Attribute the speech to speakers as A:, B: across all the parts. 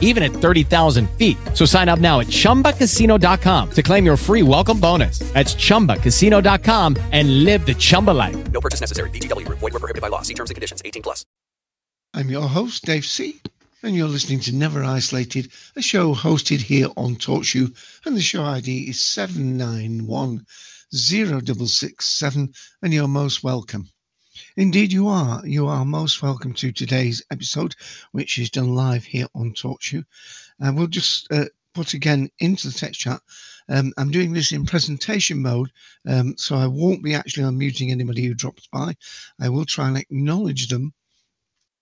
A: even at 30,000 feet. So sign up now at chumbacasino.com to claim your free welcome bonus. That's chumbacasino.com and live the Chumba life.
B: No purchase necessary. VGW Group. Void were prohibited by law. See terms and conditions. 18 plus.
C: I'm your host, Dave C., and you're listening to Never Isolated, a show hosted here on TalkShoe, and the show ID is 7910667, and you're most welcome. Indeed, you are. You are most welcome to today's episode, which is done live here on TalkShoe. And we'll just uh, put again into the text chat. Um, I'm doing this in presentation mode, um, so I won't be actually unmuting anybody who drops by. I will try and acknowledge them,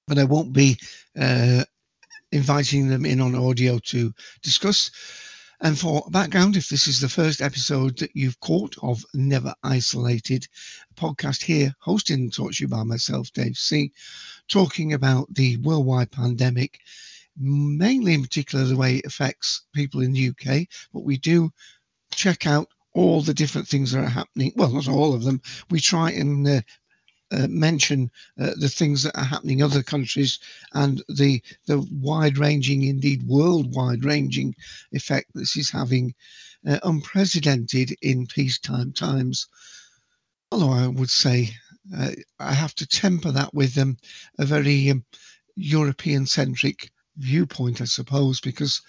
C: but I won't be uh, inviting them in on audio to discuss. And for background, if this is the first episode that you've caught of Never Isolated, a podcast here hosted and taught you by myself, Dave C., talking about the worldwide pandemic, mainly in particular the way it affects people in the UK, but we do check out all the different things that are happening. Well, not all of them. We try and uh, uh, mention uh, the things that are happening in other countries and the the wide ranging, indeed worldwide ranging effect this is having, uh, unprecedented in peacetime times. Although I would say uh, I have to temper that with um, a very um, European centric viewpoint, I suppose, because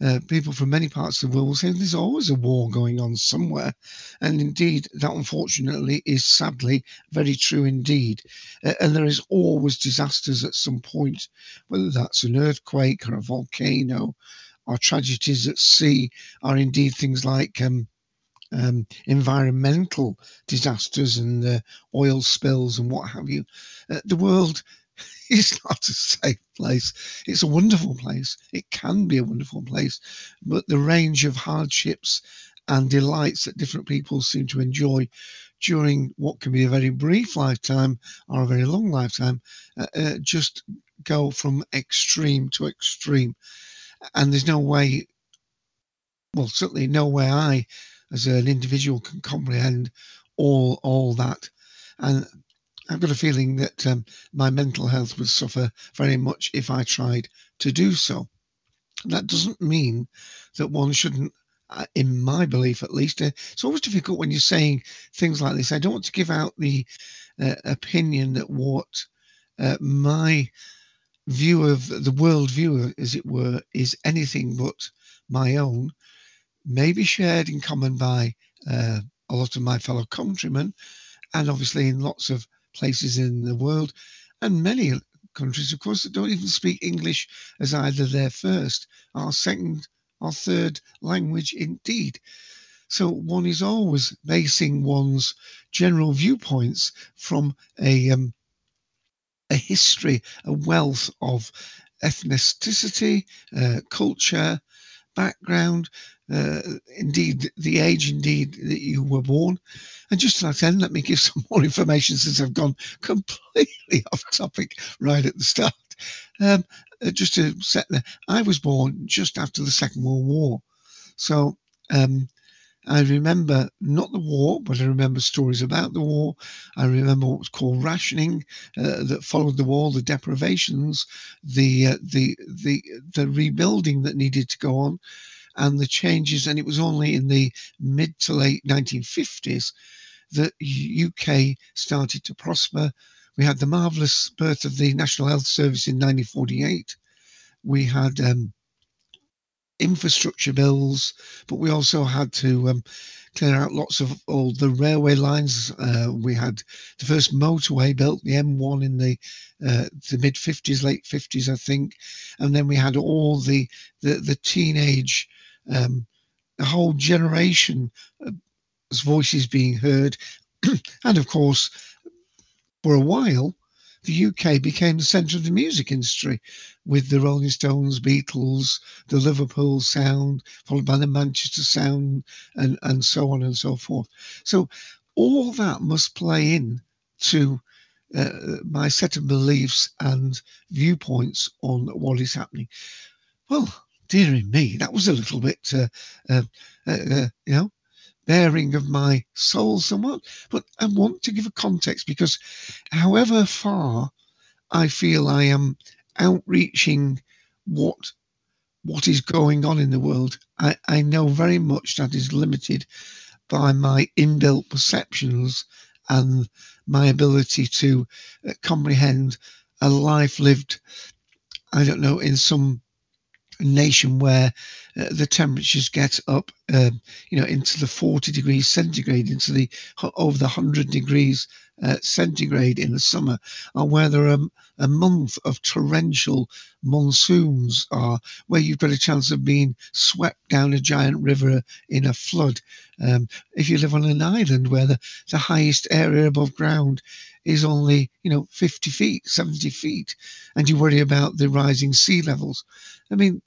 C: uh, people from many parts of the world will say there's always a war going on somewhere. And indeed, that unfortunately is sadly very true indeed. Uh, and there is always disasters at some point, whether that's an earthquake or a volcano or tragedies at sea, or indeed things like. Um, um, environmental disasters and uh, oil spills and what have you. Uh, the world it's not a safe place. It's a wonderful place. It can be a wonderful place, but the range of hardships and delights that different people seem to enjoy during what can be a very brief lifetime or a very long lifetime uh, uh, just go from extreme to extreme. And there's no way, well, certainly no way I, as an individual, can comprehend all all that. And I've got a feeling that um, my mental health would suffer very much if I tried to do so. That doesn't mean that one shouldn't, uh, in my belief at least. Uh, it's always difficult when you're saying things like this. I don't want to give out the uh, opinion that what uh, my view of the world view, as it were, is anything but my own, may be shared in common by uh, a lot of my fellow countrymen, and obviously in lots of places in the world, and many countries, of course, that don't even speak English as either their first, our second, our third language indeed. So one is always basing one's general viewpoints from a um, a history, a wealth of ethnicity, uh, culture, background, uh, indeed the age indeed that you were born. And just to end, let me give some more information since I've gone completely off topic right at the start. Um, uh, just to set there, I was born just after the Second World War. So um, I remember not the war, but I remember stories about the war. I remember what was called rationing uh, that followed the war, the deprivations, the uh, the the the rebuilding that needed to go on and the changes. And it was only in the mid to late 1950s that UK started to prosper. We had the marvelous birth of the National Health Service in 1948. We had um, infrastructure bills, but we also had to um, clear out lots of all the railway lines. Uh, we had the first motorway built, the M1 in the uh, the mid 50s, late 50s, I think, and then we had all the the, the teenage um, a whole generation's voices being heard. and of course, for a while, the UK became the centre of the music industry with the Rolling Stones, Beatles, the Liverpool sound, followed by the Manchester sound, and, and so on and so forth. So all that must play in to uh, my set of beliefs and viewpoints on what is happening. Well, dearie me, that was a little bit, uh, uh, uh, uh you know, bearing of my soul somewhat. But I want to give a context because, however far I feel I am outreaching what what is going on in the world, I, I know very much that is limited by my inbuilt perceptions and my ability to uh, comprehend a life lived, I don't know, in some nation where uh, the temperatures get up, um, you know, into the 40 degrees centigrade, into the over the 100 degrees uh, centigrade in the summer, and where there are a month of torrential monsoons are, where you've got a chance of being swept down a giant river in a flood. Um, if you live on an island where the, the highest area above ground is only, you know, 50 feet, 70 feet, and you worry about the rising sea levels. I mean,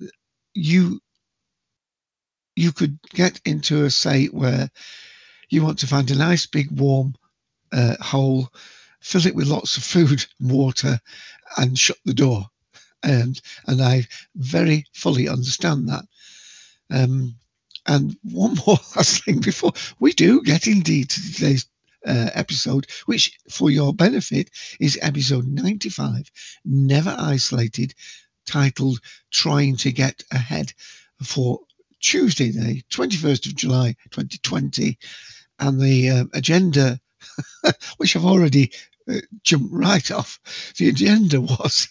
C: you you could get into a state where you want to find a nice big warm uh, hole, fill it with lots of food, and water, and shut the door. And and I very fully understand that. Um, and one more last thing before we do get indeed to today's uh, episode, which for your benefit is episode 95, Never Isolated, titled Trying to Get Ahead for Tuesday, the 21st of July 2020. And the uh, agenda, which I've already uh, jumped right off, the agenda was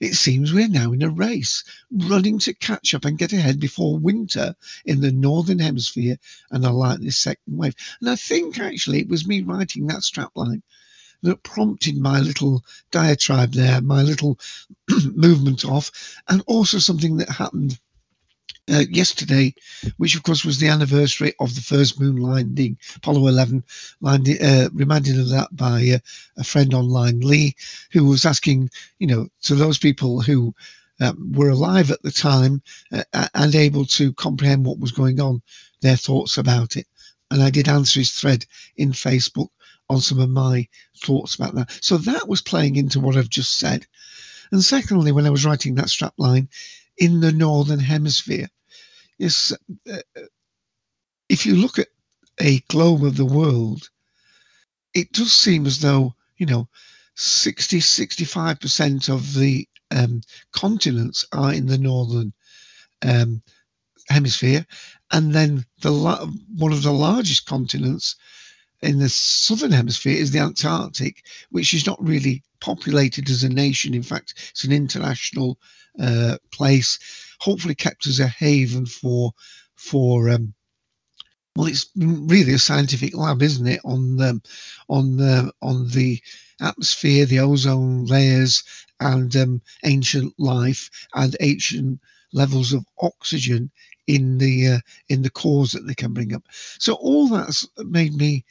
C: it seems we're now in a race, running to catch up and get ahead before winter in the northern hemisphere and a likely second wave. And I think actually it was me writing that strapline that prompted my little diatribe there, my little movement off, and also something that happened uh, yesterday, which of course was the anniversary of the first moon landing, Apollo 11, landing, uh, reminded of that by uh, a friend online, Lee, who was asking, you know, to those people who um, were alive at the time uh, and able to comprehend what was going on, their thoughts about it. And I did answer his thread in Facebook on some of my thoughts about that. So that was playing into what I've just said. And secondly, when I was writing that strapline, in the northern hemisphere. Yes, uh, if you look at a globe of the world, it does seem as though, you know, 60, 65% of the um, continents are in the northern um, hemisphere. And then the one of the largest continents in the southern hemisphere is the Antarctic, which is not really populated as a nation. In fact, it's an international uh, place, hopefully kept as a haven for for um, well, it's really a scientific lab, isn't it? On the on the on the atmosphere, the ozone layers, and um, ancient life and ancient levels of oxygen in the uh, in the cores that they can bring up. So all that's made me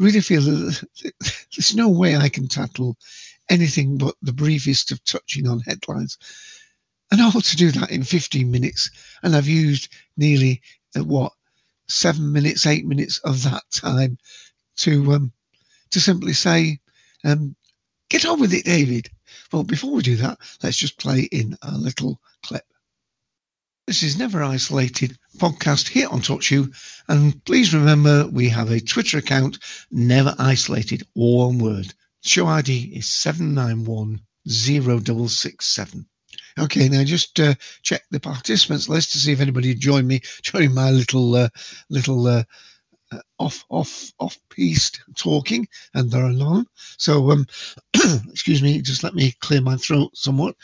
C: really feel that there's no way I can tackle anything but the briefest of touching on headlines. And I to do that in 15 minutes. And I've used nearly, uh, what, seven minutes, eight minutes of that time to um, to simply say, um, get on with it, David. Well, before we do that, let's just play in a little clip. This is Never Isolated podcast here on TalkShoe. And please remember we have a Twitter account, Never Isolated, all one word. Show ID is 7910667. Okay, now just uh, check the participants list to see if anybody joined me during my little uh, little uh, uh off off off piste talking, and there are none. So, um, excuse me, just let me clear my throat somewhat.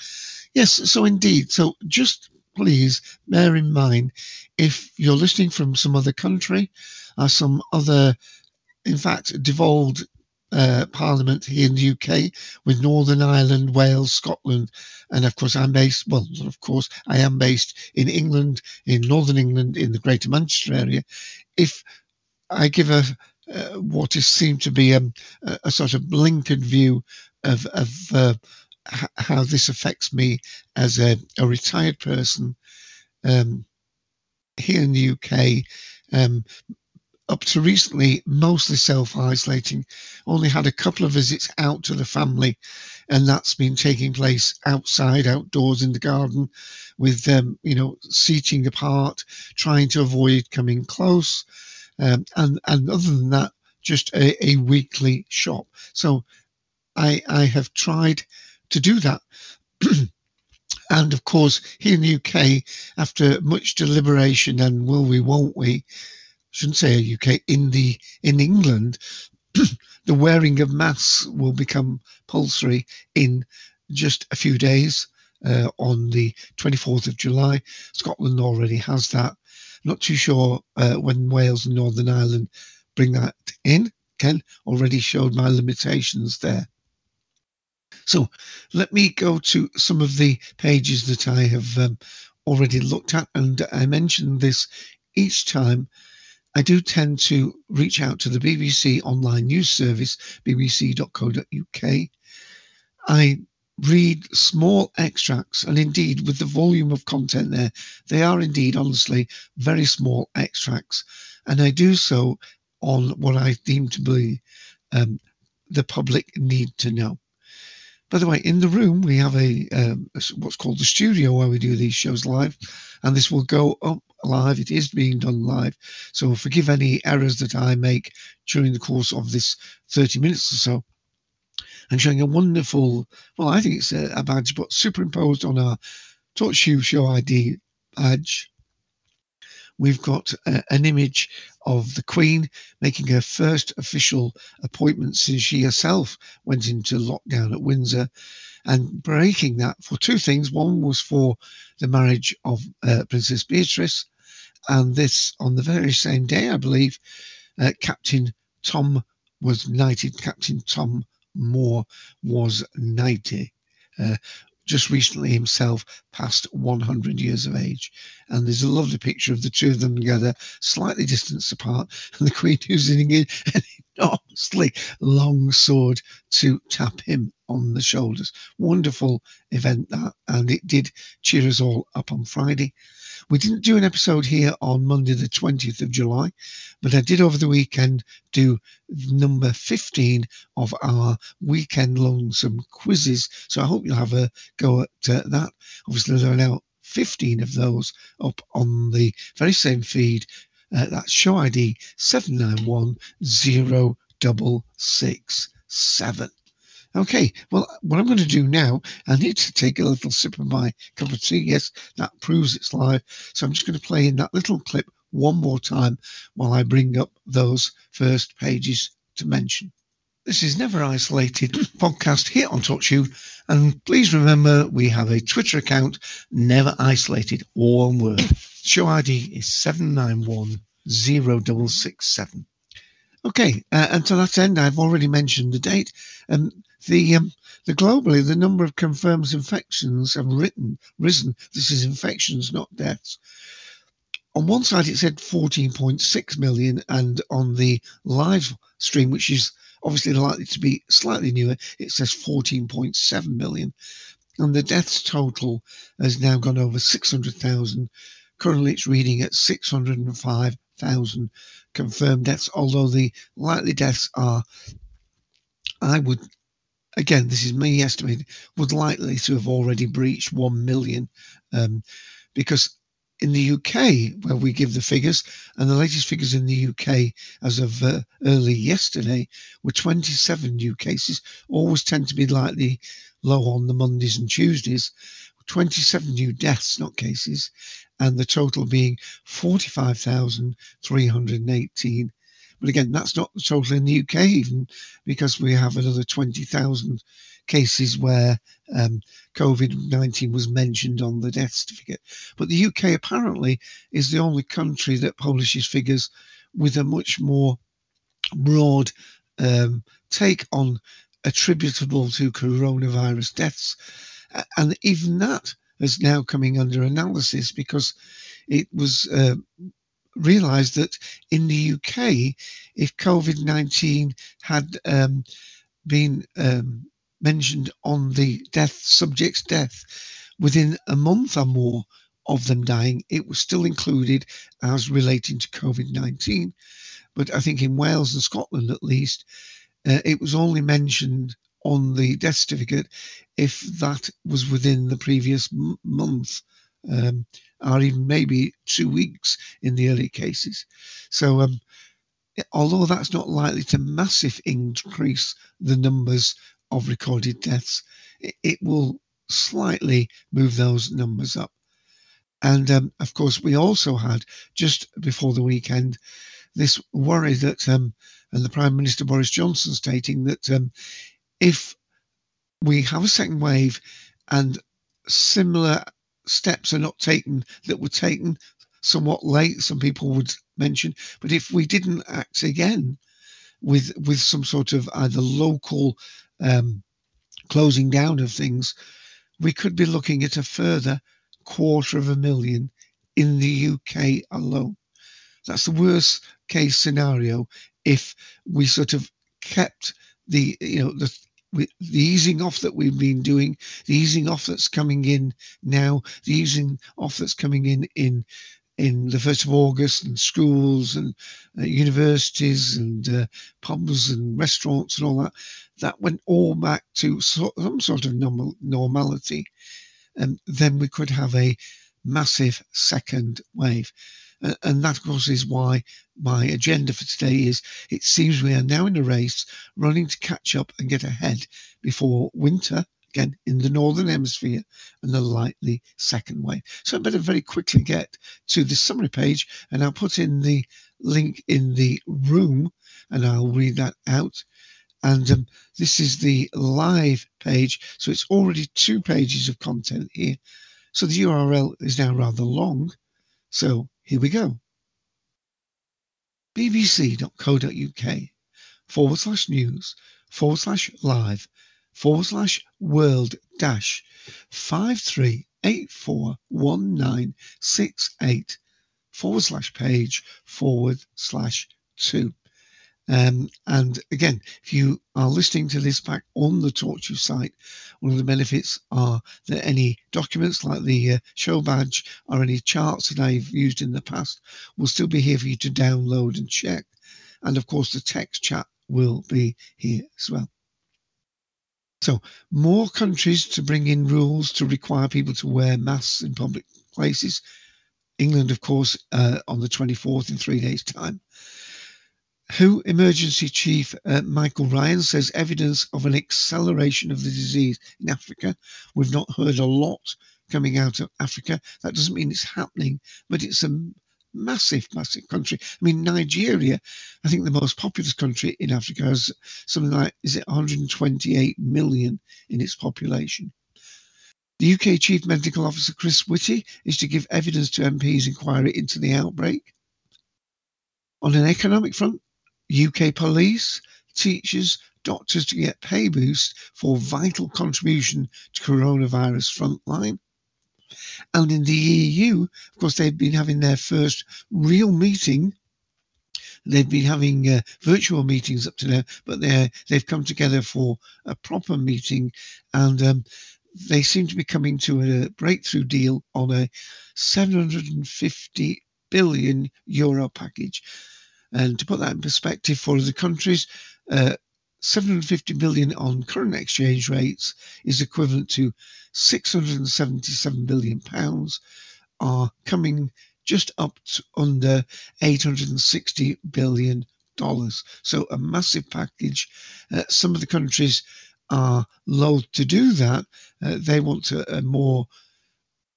C: Yes, so indeed, so just please bear in mind if you're listening from some other country or some other, in fact, devolved uh, Parliament here in the UK with Northern Ireland, Wales, Scotland, and of course I'm based. Well, of course I am based in England, in Northern England, in the Greater Manchester area. If I give a uh, what is seemed to be a, a, sort of blinkered view of, of uh, how this affects me as a, a retired person um, here in the UK. Um, up to recently mostly self-isolating. Only had a couple of visits out to the family, and that's been taking place outside, outdoors in the garden, with um, you know seating apart, trying to avoid coming close, um, and and other than that, just a, a weekly shop. So I I have tried to do that. and of course, here in the UK, after much deliberation and will we, won't we, shouldn't say UK in the in England, the wearing of masks will become compulsory in just a few days. Uh, on the 24th of July, Scotland already has that. Not too sure uh, when Wales and Northern Ireland bring that in. Ken already showed my limitations there. So let me go to some of the pages that I have um, already looked at, and I mentioned this each time I do tend to reach out to the BBC online news service, bbc.co.uk. I read small extracts, and indeed, with the volume of content there, they are indeed, honestly, very small extracts. And I do so on what I deem to be um, the public need to know. By the way, in the room we have a, um, what's called the studio where we do these shows live, and this will go up live. It is being done live, so forgive any errors that I make during the course of this 30 minutes or so. And showing a wonderful, well, I think it's a, a badge, but superimposed on our TalkShoe Show ID badge we've got uh, an image of the Queen making her first official appointment since she herself went into lockdown at Windsor and breaking that for two things. One was for the marriage of uh, Princess Beatrice, and this on the very same day, I believe, uh, Captain Tom was knighted. Captain Tom Moore was knighted. Uh, just recently himself passed 100 years of age. And there's a lovely picture of the two of them together, slightly distanced apart, and the Queen using an enormously long sword to tap him on the shoulders. Wonderful event that, and it did cheer us all up on Friday. We didn't do an episode here on Monday, the 20th of July, but I did over the weekend do number 15 of our weekend lonesome quizzes. So I hope you'll have a go at uh, that. Obviously, there are now 15 of those up on the very same feed. Uh, that's show ID 7910667. Okay, well, what I'm going to do now, I need to take a little sip of my cup of tea. Yes, that proves it's live. So I'm just going to play in that little clip one more time while I bring up those first pages to mention. This is Never Isolated podcast here on TalkShoe. And please remember we have a Twitter account, Never Isolated, all one word. Show ID is 7910667. Okay, uh, and to that end, I've already mentioned the date. Um, the um, the globally the number of confirmed infections have written risen. This is infections, not deaths. On one side, it said 14.6 million, and on the live stream, which is obviously likely to be slightly newer, it says 14.7 million. And the deaths total has now gone over 600,000. Currently, it's reading at 605,000 confirmed deaths, although the likely deaths are, I would again, this is me estimating, would likely to have already breached 1 million um, because in the UK, where we give the figures, and the latest figures in the UK as of uh, early yesterday were 27 new cases, always tend to be lightly low on the Mondays and Tuesdays. 27 new deaths, not cases, and the total being 45,318 but again, that's not the total in the UK, even because we have another 20,000 cases where um, COVID 19 was mentioned on the death certificate. But the UK apparently is the only country that publishes figures with a much more broad um, take on attributable to coronavirus deaths. And even that is now coming under analysis because it was uh, realised that in the UK, if COVID 19 had um, been um, mentioned on the death subject's death within a month or more of them dying, it was still included as relating to COVID 19. but I think in Wales and Scotland at least, uh, it was only mentioned on the death certificate if that was within the previous m- month um, or even maybe two weeks in the early cases. So, um, although that's not likely to massive increase the numbers of recorded deaths, it, will slightly move those numbers up. And um, of course, we also had just before the weekend this worry that, um, and the Prime Minister Boris Johnson stating that um, if we have a second wave and similar steps are not taken that were taken somewhat late, some people would mention, but if we didn't act again with with some sort of either local um, closing down of things, we could be looking at a further quarter of a million in the UK alone. That's the worst case scenario if we sort of kept the you know the the easing off that we've been doing, the easing off that's coming in now, the easing off that's coming in in in the first of August, and schools and uh, universities and uh, pubs and restaurants and all that, that went all back to so, some sort of normal, normality, and then we could have a massive second wave. And that, of course, is why my agenda for today is it seems we are now in a race running to catch up and get ahead before winter, again, in the Northern Hemisphere, and the likely second wave. So I better very quickly get to the summary page, and I'll put in the link in the room, and I'll read that out. And um, this is the live page, so it's already two pages of content here. So the URL is now rather long. So here we go. bbc.co.uk forward slash news forward slash live forward slash world dash 53841968 forward slash page forward slash two. Um, and again, if you are listening to this back on the TalkShoe site, one of the benefits are that any documents like the uh, show badge or any charts that I've used in the past will still be here for you to download and check. And of course, the text chat will be here as well. So, more countries to bring in rules to require people to wear masks in public places. England, of course, uh, on the 24th in three days' time. WHO Emergency Chief uh, Michael Ryan says evidence of an acceleration of the disease in Africa. We've not heard a lot coming out of Africa. That doesn't mean it's happening, but it's a massive, massive country. I mean, Nigeria, I think the most populous country in Africa, has something like, is it 128 million in its population? The UK Chief Medical Officer Chris Whitty is to give evidence to MP's inquiry into the outbreak. On an economic front, UK police, teachers, doctors to get pay boost for vital contribution to coronavirus frontline. And in the EU, of course, they've been having their first real meeting. They've been having uh, virtual meetings up to now, but they they've come together for a proper meeting, and um, they seem to be coming to a breakthrough deal on a 750 billion euro package. And to put that in perspective for other countries, uh, 750 million on current exchange rates is equivalent to 677 billion pounds, are coming just up to under 860 billion dollars. So a massive package. Uh, some of the countries are loath to do that. Uh, they want a, a more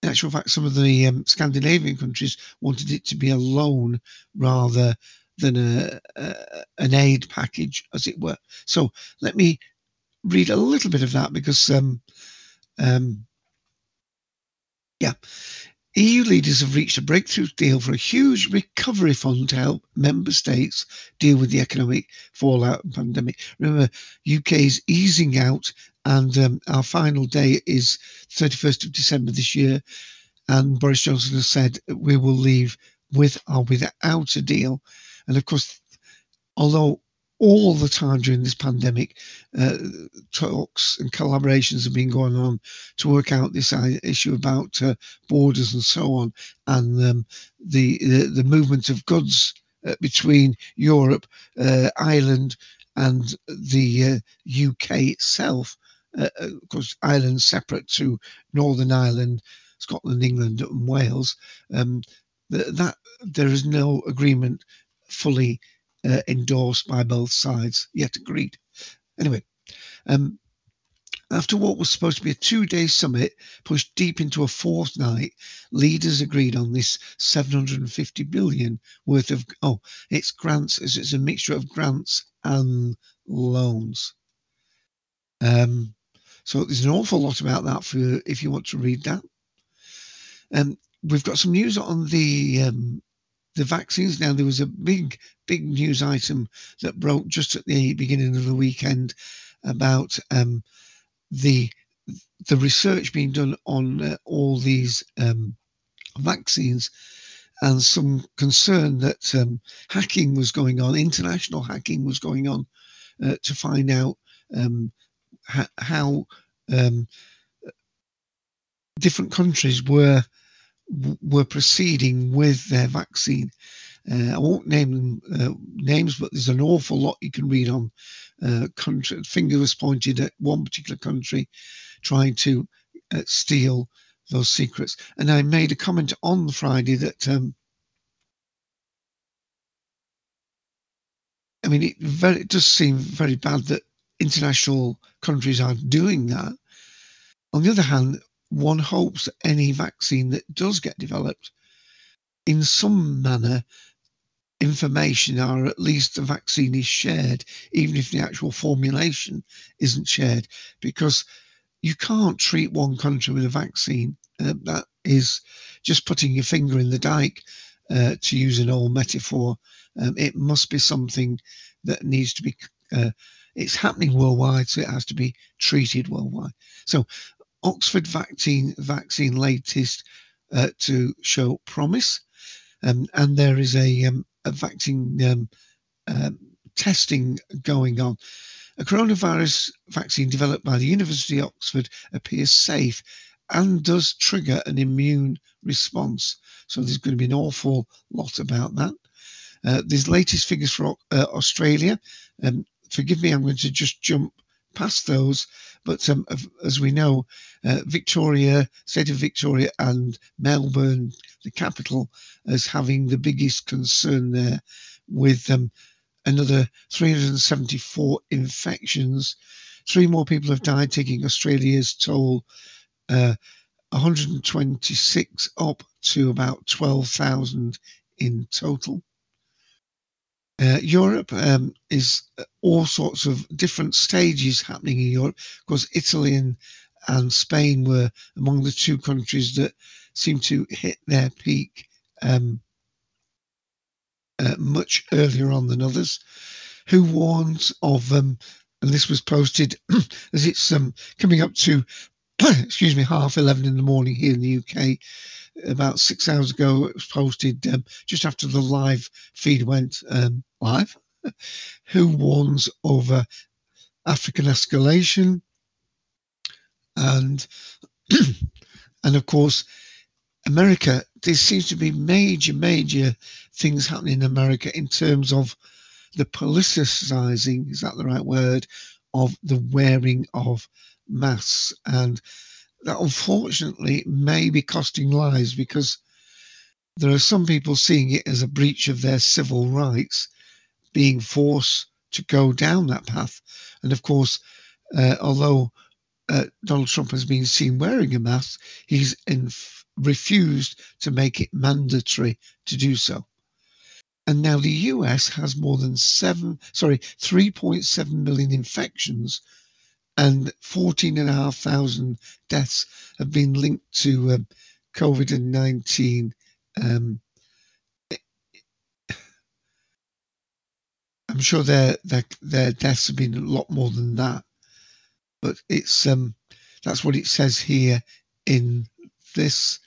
C: in actual fact, some of the um, Scandinavian countries wanted it to be a loan rather than a, a, an aid package, as it were. So let me read a little bit of that because, um, um, yeah, EU leaders have reached a breakthrough deal for a huge recovery fund to help member states deal with the economic fallout the pandemic. Remember, UK is easing out, and um, our final day is 31st of December this year. And Boris Johnson has said we will leave with or without a deal. And of course, although all the time during this pandemic, uh, talks and collaborations have been going on to work out this issue about uh, borders and so on, and um, the, the, the movement of goods uh, between Europe, uh, Ireland, and the UK uh, itself. Uh, of course, Ireland separate to Northern Ireland, Scotland, England, and Wales. Um, that there is no agreement fully uh, endorsed by both sides yet agreed. Anyway, um, after what was supposed to be a two day summit pushed deep into a fourth night, leaders agreed on this 750 billion worth of oh, it's grants, it's a mixture of grants and loans. Um, so there's an awful lot about that for if you want to read that. Um, we've got some news on the um, the vaccines. Now there was a big big news item that broke just at the beginning of the weekend about um, the the research being done on uh, all these um, vaccines and some concern that um, hacking was going on, international hacking was going on uh, to find out um, ha- how um, different countries were were proceeding with their vaccine. Uh, I won't name uh, names, but there's an awful lot you can read on uh, country. Finger was pointed at one particular country trying to uh, steal those secrets. And I made a comment on Friday that um, I mean, it, very, it does seem very bad that international countries are doing that. On the other hand, one hopes any vaccine that does get developed in some manner information or at least the vaccine is shared, even if the actual formulation isn't shared, because you can't treat one country with a vaccine. Uh, that is just putting your finger in the dike, uh, to use an old metaphor. Um, it must be something that needs to be. Uh, it's happening worldwide, so it has to be treated worldwide. So, Oxford vaccine vaccine latest uh, to show promise, um, and there is a um, a vaccine um, um, testing going on. A coronavirus vaccine developed by the University of Oxford appears safe and does trigger an immune response. So there's going to be an awful lot about that. Uh, there's latest figures for uh, Australia. Um, forgive me, I'm going to just jump past those. But um, as we know, uh, Victoria, state of Victoria, and Melbourne, the capital, as having the biggest concern there, with um, another 374 infections. Three more people have died, taking Australia's toll uh, 126 up to about 12,000 in total. Uh, Europe um, is uh, all sorts of different stages happening in Europe. Of course, Italy and, and Spain were among the two countries that seem to hit their peak um, uh, much earlier on than others. Who warns of, um, and this was posted as it's um, coming up to, excuse me, half 11 in the morning here in the UK about six hours ago. It was posted um, just after the live feed went um, live. Who warns over African escalation? And and of course, America. There seems to be major, major things happening in America in terms of the politicizing. Is that the right word? Of the wearing of masks and that unfortunately may be costing lives because there are some people seeing it as a breach of their civil rights, being forced to go down that path. And of course, uh, although uh, Donald Trump has been seen wearing a mask, he's refused to make it mandatory to do so. And now the US has more than seven, sorry, 3.7 million infections and 14,500 deaths have been linked to um, COVID 19. Um, I'm sure their, their their deaths have been a lot more than that, but it's um that's what it says here in this,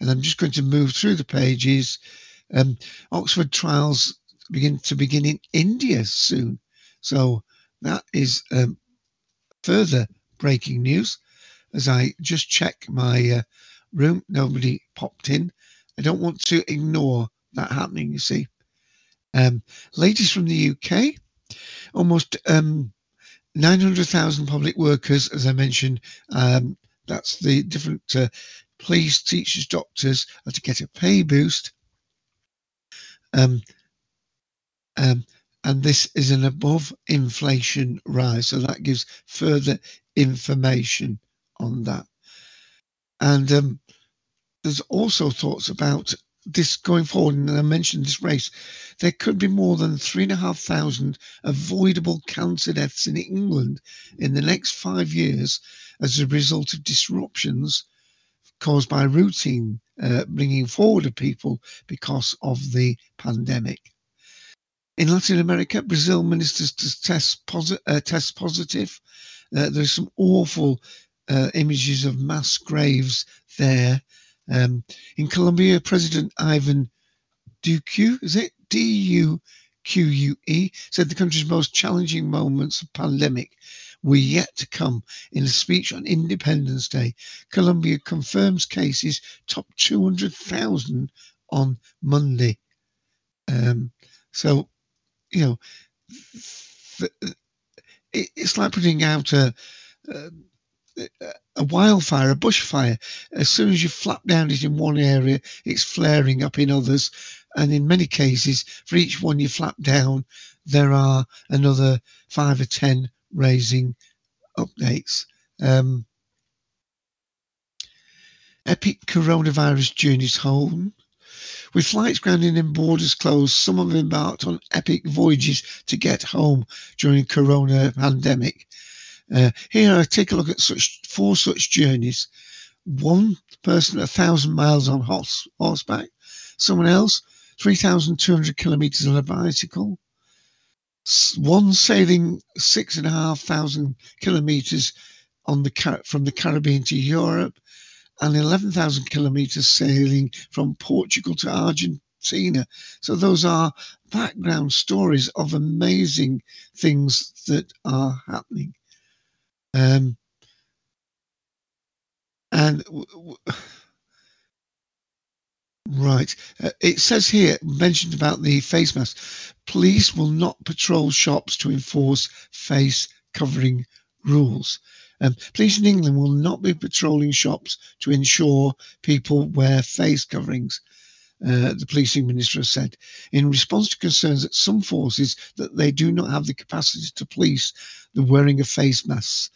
C: and I'm just going to move through the pages. Um, Oxford trials begin to begin in India soon, so that is um, further breaking news as I just check my uh, room. Nobody popped in. I don't want to ignore that happening, you see. Um, latest from the UK, almost um, 900,000 public workers, as I mentioned, um, that's the different uh, police, teachers, doctors, are to get a pay boost. Um, um, and this is an above inflation rise. So that gives further information on that. And um, there's also thoughts about this going forward, and I mentioned this race, there could be more than three and a half thousand avoidable cancer deaths in England in the next five years as a result of disruptions caused by routine uh, bringing forward of people because of the pandemic. In Latin America, Brazil ministers to test, posi- uh, test positive. Uh, there's some awful uh, images of mass graves there. Um, in Colombia, President Ivan Duque, is it D U Q U E, said the country's most challenging moments of pandemic were yet to come. In a speech on Independence Day, Colombia confirms cases top 200,000 on Monday. Um, so, you know, it's like putting out a, a a wildfire, a bushfire. As soon as you flap down it in one area, it's flaring up in others. And in many cases, for each one you flap down, there are another five or ten raising updates. Um, epic coronavirus journeys home. With flights grounded and borders closed, some have embarked on epic voyages to get home during corona pandemic. Uh, here, I take a look at such four such journeys. One person a thousand miles on horse, horseback. Someone else three thousand two hundred kilometers on a bicycle. One sailing six and a half thousand kilometers on the from the Caribbean to Europe, and eleven thousand kilometers sailing from Portugal to Argentina. So those are background stories of amazing things that are happening. Um, and right, uh, it says here mentioned about the face mask. Police will not patrol shops to enforce face covering rules. Um, police in England will not be patrolling shops to ensure people wear face coverings. Uh, the policing minister has said in response to concerns that some forces that they do not have the capacity to police the wearing of face masks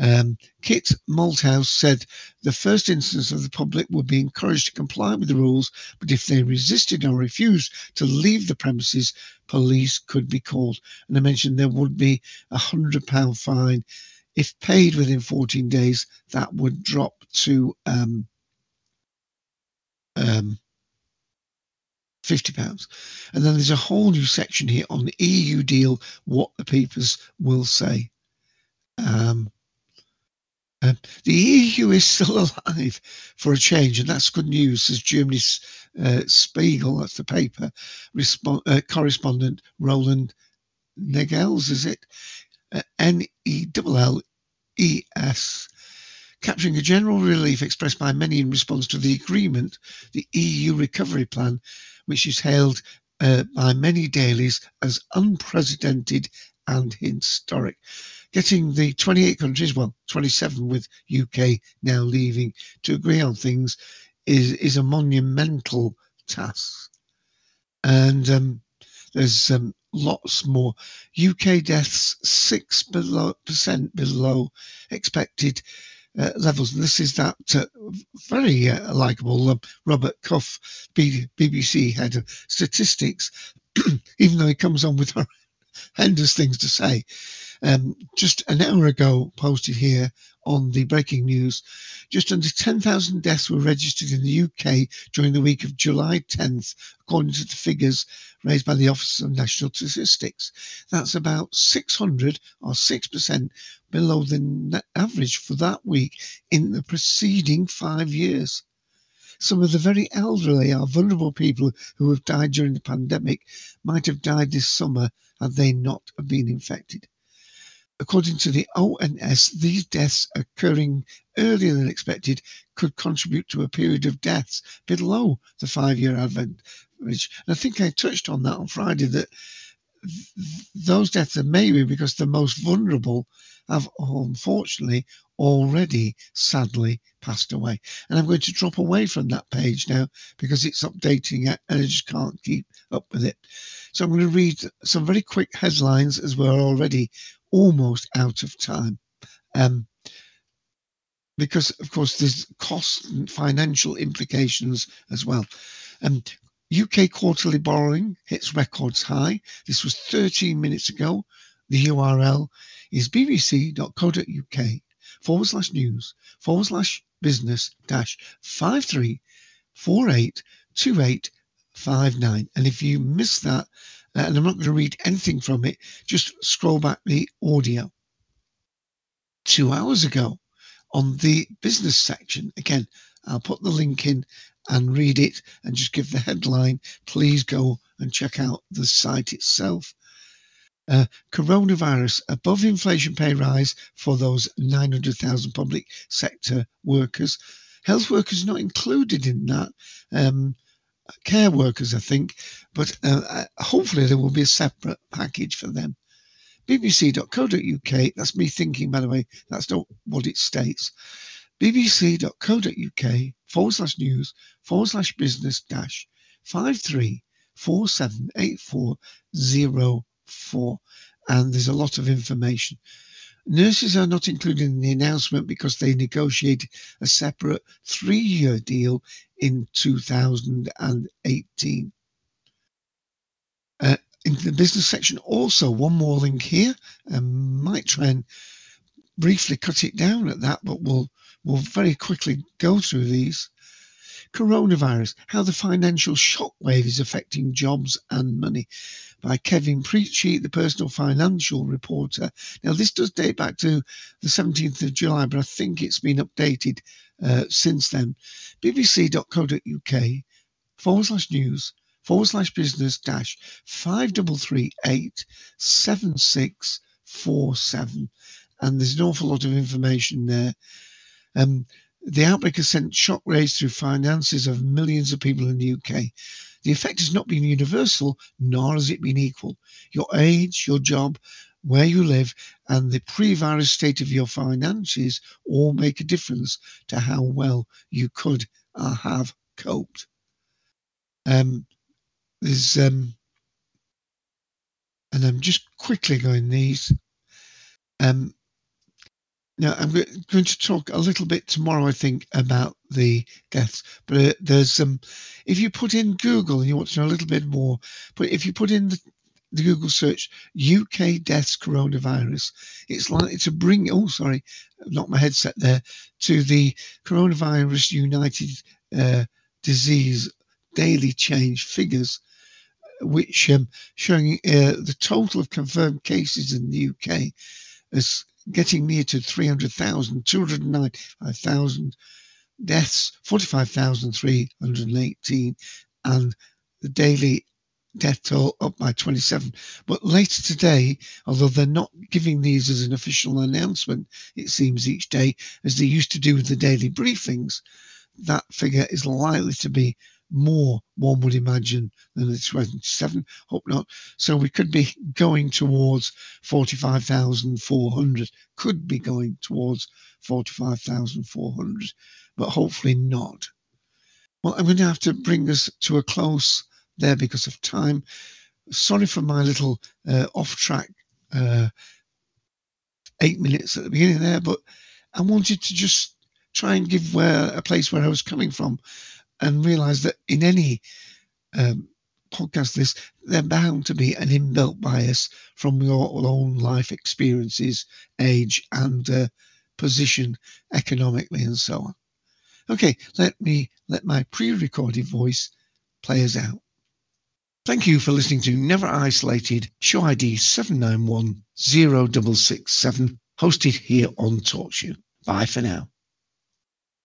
C: um, Kit Malthouse said the first instance of the public would be encouraged to comply with the rules, but if they resisted or refused to leave the premises, police could be called. And I mentioned there would be a £100 fine. If paid within 14 days, that would drop to um, um, £50. And then there's a whole new section here on the EU deal, what the papers will say. Um, um, the EU is still alive for a change, and that's good news, says Germany's uh, Spiegel, that's the paper, uh, correspondent Roland Negels, is it? N E L L E S. Capturing a general relief expressed by many in response to the agreement, the EU recovery plan, which is hailed uh, by many dailies as unprecedented and historic getting the 28 countries, well, 27 with UK now leaving, to agree on things is is a monumental task. And um, there's um, lots more. UK deaths six below, percent below expected uh, levels. And this is that uh, very uh, likable um, Robert Cuffe, B- BBC head of statistics, even though he comes on with horrendous things to say um, just an hour ago posted here on the breaking news. Just under 10,000 deaths were registered in the UK during the week of July 10th, according to the figures raised by the Office of National Statistics. That's about 600 or 6% below the average for that week in the preceding five years. Some of the very elderly or vulnerable people who have died during the pandemic might have died this summer had they not been infected. According to the ONS, these deaths occurring earlier than expected could contribute to a period of deaths below the five year average. And I think I touched on that on Friday that th- those deaths are maybe because the most vulnerable have unfortunately already sadly passed away. And I'm going to drop away from that page now because it's updating it and I just can't keep up with it. So I'm going to read some very quick headlines as we're already almost out of time. Um, because of course there's cost and financial implications as well. Um, UK quarterly borrowing hits records high. This was 13 minutes ago. The URL is bbc.co.uk forward slash news forward slash business dash 53482859. And if you miss that, uh, and I'm not going to read anything from it, just scroll back the audio. Two hours ago on the business section, again, I'll put the link in and read it and just give the headline. Please go and check out the site itself. Uh, coronavirus above inflation pay rise for those 900,000 public sector workers. Health workers not included in that. Um, care workers, I think, but uh, uh hopefully there will be a separate package for them. BBC.co.uk, that's me thinking, by the way, that's not what it states. BBC.co.uk forward slash news forward slash business dash 53478404 four, and there's a lot of information. Nurses are not included in the announcement because they negotiated a separate three year deal in 2018. Uh, in the business section, also one more link here. Um, might try and briefly cut it down at that, but we'll we'll very quickly go through these. Coronavirus, how the financial shockwave is affecting jobs and money by Kevin Peachey, the personal financial reporter. Now, this does date back to the 17th of July, but I think it's been updated uh, since then. bbc.co.uk forward slash news forward slash business dash 5338 7647. And there's an awful lot of information there. Um, the outbreak has sent shockwaves through finances of millions of people in the UK. The effect has not been universal, nor has it been equal. Your age, your job, where you live, and the pre virus state of your finances all make a difference to how well you could or have coped. Um, there's, um, and I'm just quickly going these. Um, now, I'm going to talk a little bit tomorrow, I think, about the deaths. But uh, there's um, if you put in Google and you want to know a little bit more, but if you put in the, the Google search UK deaths coronavirus, it's likely to bring. Oh, sorry, not my headset there. To the coronavirus United uh, disease daily change figures, which um, showing uh, the total of confirmed cases in the UK as getting near to 300,000, 295,000 deaths, 45,318, and the daily death toll up by 27. But later today, although they're not giving these as an official announcement, it seems each day, as they used to do with the daily briefings, that figure is likely to be more, one would imagine, than the 27. Hope not. So we could be going towards 45,400, could be going towards 45,400, but hopefully not. Well, I'm going to have to bring us to a close there because of time. Sorry for my little uh, off track uh, eight minutes at the beginning there, but I wanted to just try and give where a place where I was coming from and realize that in any um, podcast list, there's bound to be an inbuilt bias from your own life experiences, age, and uh, position economically, and so on. Okay, let me let my pre-recorded voice play us out. Thank you for listening to Never Isolated, show ID 7910667, hosted here on TalkShoe. Bye for now.